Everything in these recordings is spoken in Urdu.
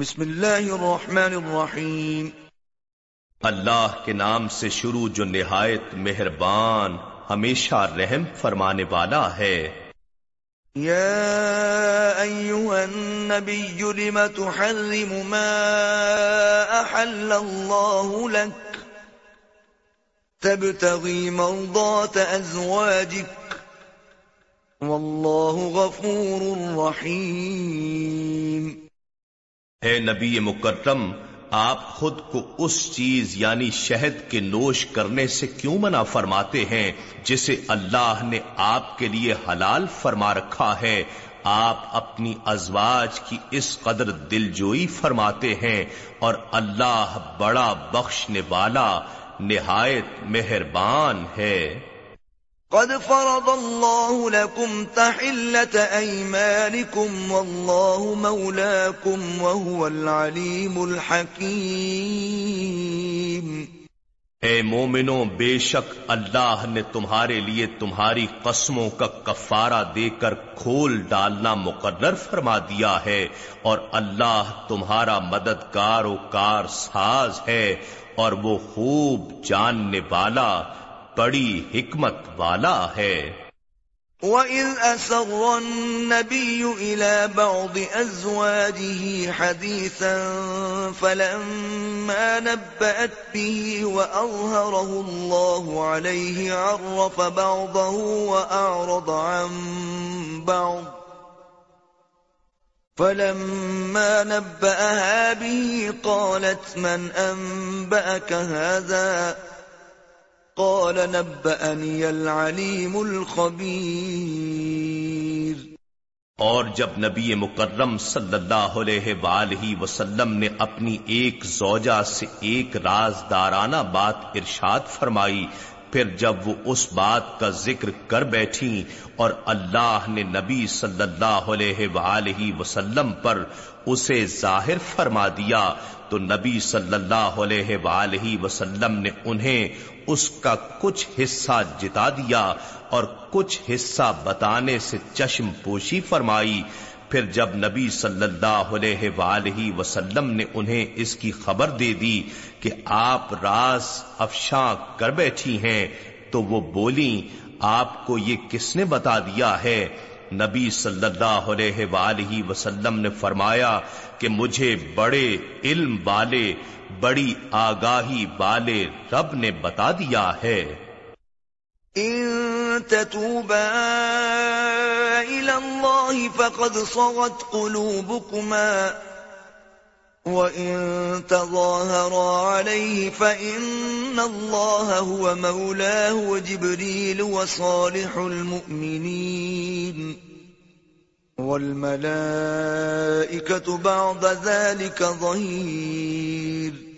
بسم اللہ الرحمن الرحیم۔ اللہ کے نام سے شروع جو نہایت مہربان ہمیشہ رحم فرمانے والا ہے۔ یا ایوہ النبی لم تحرم ما احل اللہ لک؟ تبتغی مرضات ازواجک۔ واللہ غفور رحیم۔ اے نبی مکرم، آپ خود کو اس چیز یعنی شہد کے نوش کرنے سے کیوں منع فرماتے ہیں جسے اللہ نے آپ کے لیے حلال فرما رکھا ہے؟ آپ اپنی ازواج کی اس قدر دلجوئی فرماتے ہیں اور اللہ بڑا بخشنے والا، نہایت مہربان ہے۔ قد فرض الله لكم تحلة أيمانكم والله مولاكم وهو العليم الحكيم اے مومنوں، بے شک اللہ نے تمہارے لیے تمہاری قسموں کا کفارہ دے کر کھول ڈالنا مقرر فرما دیا ہے اور اللہ تمہارا مددگار و کار ساز ہے اور وہ خوب جاننے والا بڑی حکمت والا ہے۔ وَإِذْ أَسَرَّ النَّبِيُّ إِلَى بَعْضِ أَزْوَاجِهِ حَدِيثًا فَلَمَّا نَبَّأَتْ بِهِ وَأَظْهَرَهُ اللَّهُ عَلَيْهِ عَرَّفَ بَعْضَهُ وَأَعْرَضَ عَن بَعْضٍ فَلَمَّا نَبَّأَهَا بِهِ قَالَتْ مَنْ أَنبَأَكَ هَذَا قال نبأني العليم الخبير. اور جب نبی مکرم صلی اللہ علیہ وآلہ وسلم نے اپنی ایک زوجہ سے ایک رازدارانہ بات ارشاد فرمائی پھر جب وہ اس بات کا ذکر کر بیٹھی اور اللہ نے نبی صلی اللہ علیہ وآلہ وسلم پر اسے ظاہر فرما دیا، تو نبی صلی اللہ علیہ وآلہ وسلم نے انہیں اس کا کچھ حصہ جتا دیا اور کچھ حصہ بتانے سے چشم پوشی فرمائی۔ پھر جب نبی صلی اللہ علیہ وآلہ وسلم نے انہیں اس کی خبر دے دی کہ آپ راز افشاں کر بیٹھی ہیں، تو وہ بولی آپ کو یہ کس نے بتا دیا ہے؟ نبی صلی اللہ علیہ وآلہ وسلم نے فرمایا کہ مجھے بڑے علم والے، بڑی آگاہی والے رب نے بتا دیا ہے۔ ان تتوبا الى الله فقد صغت قلوبكما. وان تظاهرا عليه فان الله هو مولاه وجبريل وصالح المؤمنين. والملائكة بعد ذلك ظهير.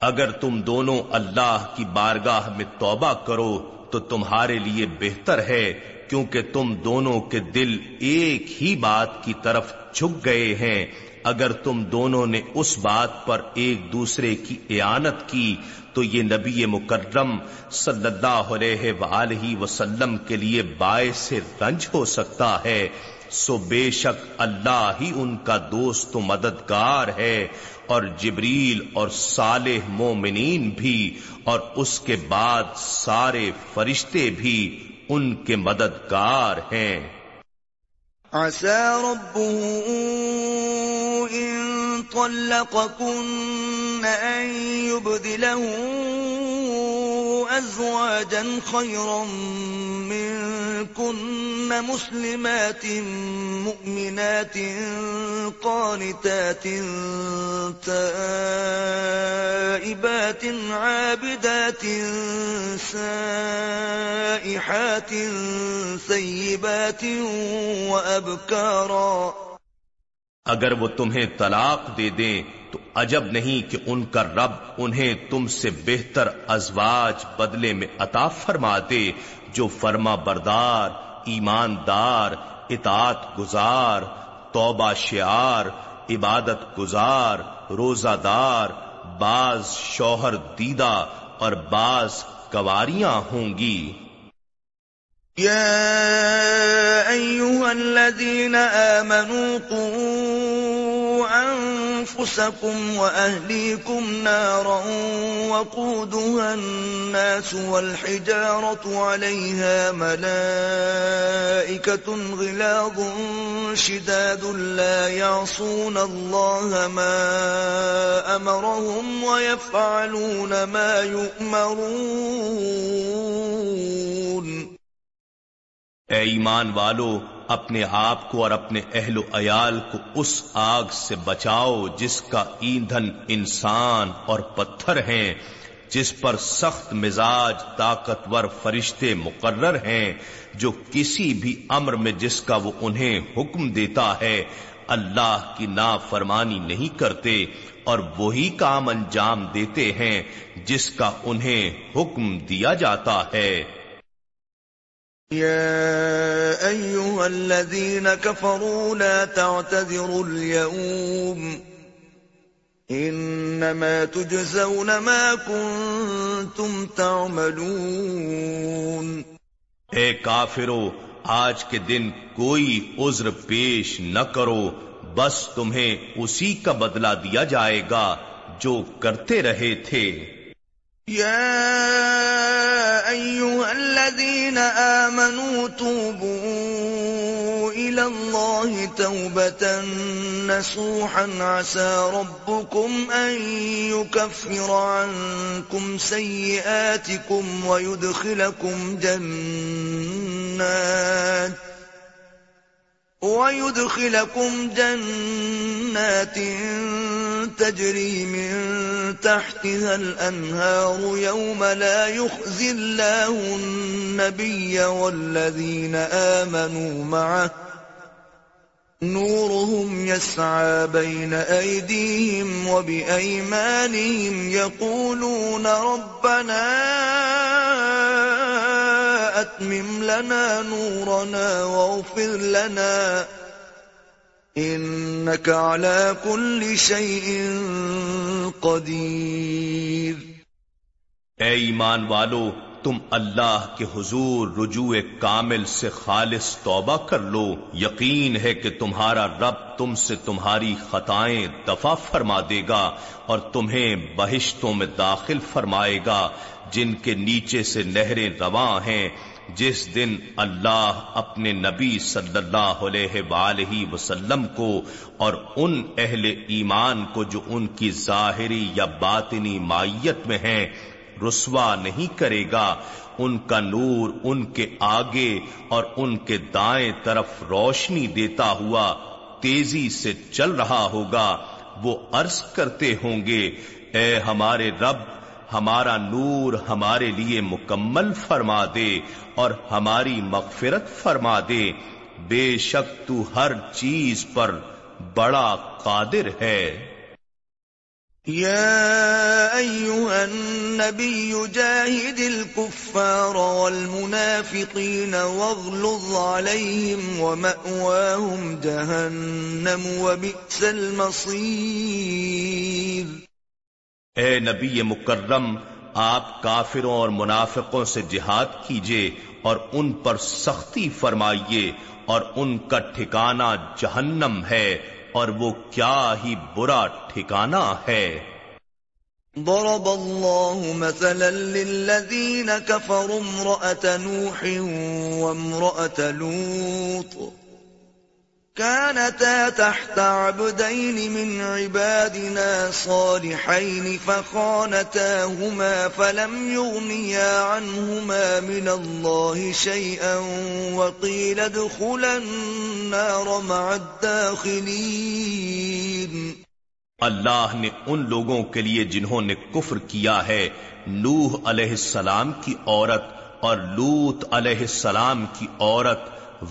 اگر تم دونوں اللہ کی بارگاہ میں توبہ کرو تو تمہارے لیے بہتر ہے، کیونکہ تم دونوں کے دل ایک ہی بات کی طرف جھک گئے ہیں۔ اگر تم دونوں نے اس بات پر ایک دوسرے کی اعانت کی تو یہ نبی مکرم صلی اللہ علیہ وآلہ وسلم کے لیے باعث رنج ہو سکتا ہے۔ سو بے شک اللہ ہی ان کا دوست و مددگار ہے اور جبریل اور صالح مومنین بھی اور اس کے بعد سارے فرشتے بھی ان کے مددگار ہیں۔ عسى ربه إن طلقكن أن يبدله أزواجا خيرا منكن مسلمات مؤمنات قانتات تائبات عابدات سائحات سيبات وأبكارا اگر وہ تمہیں طلاق دے دیں تو عجب نہیں کہ ان کا رب انہیں تم سے بہتر ازواج بدلے میں عطا فرما دے، جو فرما بردار، ایماندار، اطاعت گزار، توبہ شعار، عبادت گزار روزہ دار بعض شوہر دیدہ اور بعض کواریاں ہوں گی۔ يا أيها الذين آمنوا قوا أنفسكم وأهليكم نارا وقودها الناس والحجارة عليها ملائكة غلاظ شداد لا يعصون الله ما أمرهم ويفعلون ما يؤمرون. اے ایمان والو اپنے آپ کو اور اپنے اہل و عیال کو اس آگ سے بچاؤ جس کا ایندھن انسان اور پتھر ہیں، جس پر سخت مزاج طاقتور فرشتے مقرر ہیں، جو کسی بھی امر میں جس کا وہ انہیں حکم دیتا ہے، اللہ کی نا فرمانی نہیں کرتے اور وہی کام انجام دیتے ہیں جس کا انہیں حکم دیا جاتا ہے۔ يا أيها الذين كفروا لا تعتذروا اليوم إنما تجزون ما كنتم تعملون اے کافرو آج کے دن کوئی عذر پیش نہ کرو بس تمہیں اسی کا بدلہ دیا جائے گا جو کرتے رہے تھے۔ الذين آمنوا توبوا إلى الله توبة نسوحا عسى ربكم أن يكفر عنكم سيئاتكم ويدخلكم جنات ويدخلكم جنات تجري من تحتها الأنهار يوم لا يخزي الله النبي والذين آمنوا معه. نورهم يسعى بين أيديهم وبأيمانهم يقولون ربنا أتمم لنا نورنا واغفر لنا إنك على كل شيء قدير. اے ایمان والو، تم اللہ کے حضور رجوع کامل سے خالص توبہ کر لو. یقین ہے کہ تمہارا رب تم سے تمہاری خطائیں دفع فرما دے گا اور تمہیں بہشتوں میں داخل فرمائے گا، جن کے نیچے سے نہریں رواں ہیں جس دن اللہ اپنے نبی صلی اللہ علیہ وآلہ وسلم کو اور ان اہل ایمان کو جو ان کی ظاہری یا باطنی مائیت میں ہیں، رسوا نہیں کرے گا، ان کا نور ان کے آگے اور ان کے دائیں طرف روشنی دیتا ہوا تیزی سے چل رہا ہوگا، وہ عرض کرتے ہوں گے، اے ہمارے رب ہمارا نور ہمارے لیے مکمل فرما دے اور ہماری مغفرت فرما دے۔ بے شک تو ہر چیز پر بڑا قادر ہے۔ يا أيها النبي جاهد الكفار والمنافقين واغلظ عليهم ومأواهم جهنم وبئس المصير اے نبی مکرم، آپ کافروں اور منافقوں سے جہاد کیجیے اور ان پر سختی فرمائیے اور ان کا ٹھکانہ جہنم ہے اور وہ کیا ہی برا ٹھکانہ ہے۔ ضرب الله مثلا للذين كفروا امرأة نوح وامرأة لوط۔ كانتا تحت عبدين من عبادنا صالحين فخانتاهما فلم يغنيا عنهما من الله شيئا وقيل ادخلا النار مع الداخلين. اللہ نے ان لوگوں کے لیے جنہوں نے کفر کیا ہے، نوح علیہ السلام کی عورت اور لوت علیہ السلام کی عورت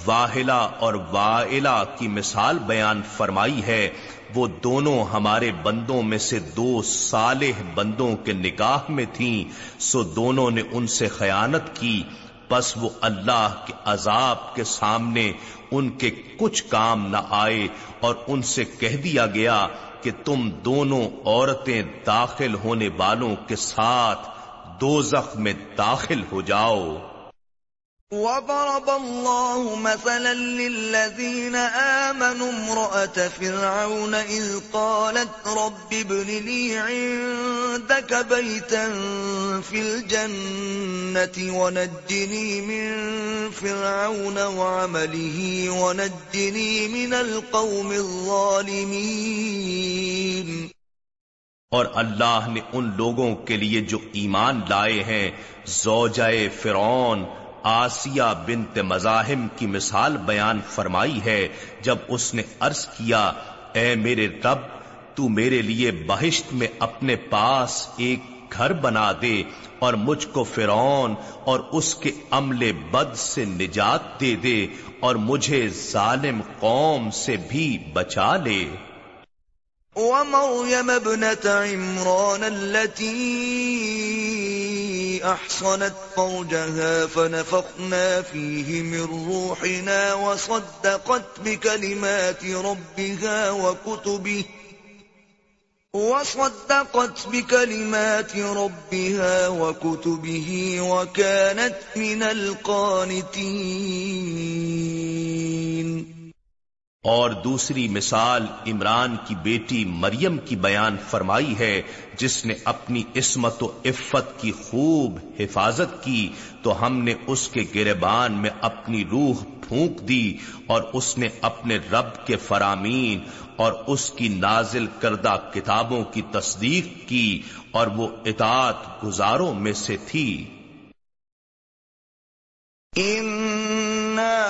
واہلا اور وائلہ کی مثال بیان فرمائی ہے، وہ دونوں ہمارے بندوں میں سے دو صالح بندوں کے نکاح میں تھیں، سو دونوں نے ان سے خیانت کی، پس وہ اللہ کے عذاب کے سامنے ان کے کچھ کام نہ آئے اور ان سے کہہ دیا گیا کہ تم دونوں عورتیں داخل ہونے والوں کے ساتھ دو میں داخل ہو جاؤ۔ وضرب الله مثلا للذين آمنوا امرأة فرعون إذ قالت رب ابن لي عندك بيتا في الجنة ونجني من فرعون وعمله ونجني من القوم الظالمين۔ اور اللہ نے ان لوگوں کے لیے جو ایمان لائے ہیں، زوجہ فرعون آسیہ بنت مزاحم کی مثال بیان فرمائی ہے جب اس نے عرض کیا، اے میرے رب، تو میرے لیے بہشت میں اپنے پاس ایک گھر بنا دے اور مجھ کو فرعون اور اس کے عمل بد سے نجات دے دے اور مجھے ظالم قوم سے بھی بچا لے۔ ومريم ابنة عمران التي أحصنت فرجها فنفخنا فيه من روحنا وصدقت بكلمات ربها وكتبه وصدقت بكلمات ربها وكتبه وكانت من القانتين اور دوسری مثال عمران کی بیٹی مریم کی بیان فرمائی ہے، جس نے اپنی عصمت و عفت کی خوب حفاظت کی، تو ہم نے اس کے گربان میں اپنی روح پھونک دی اور اس نے اپنے رب کے فرامین اور اس کی نازل کردہ کتابوں کی تصدیق کی اور وہ اطاعت گزاروں میں سے تھی۔